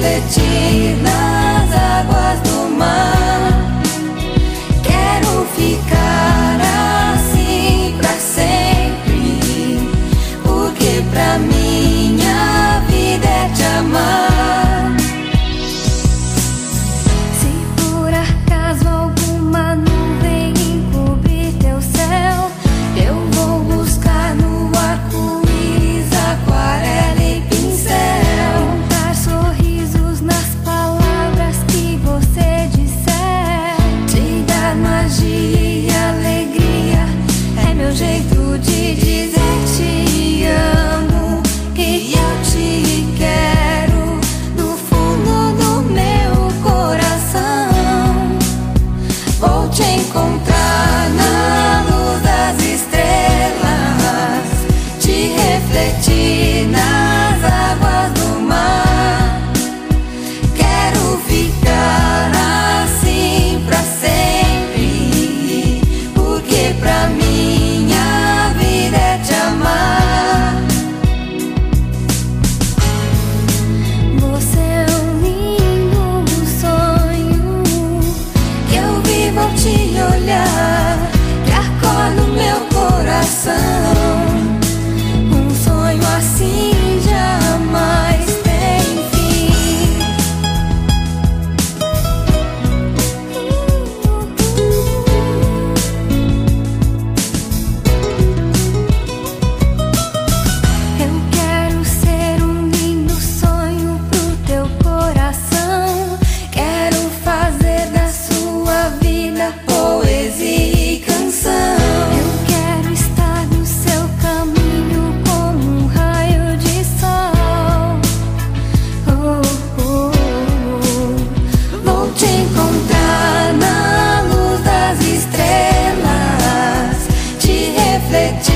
refletir na sun. flecha.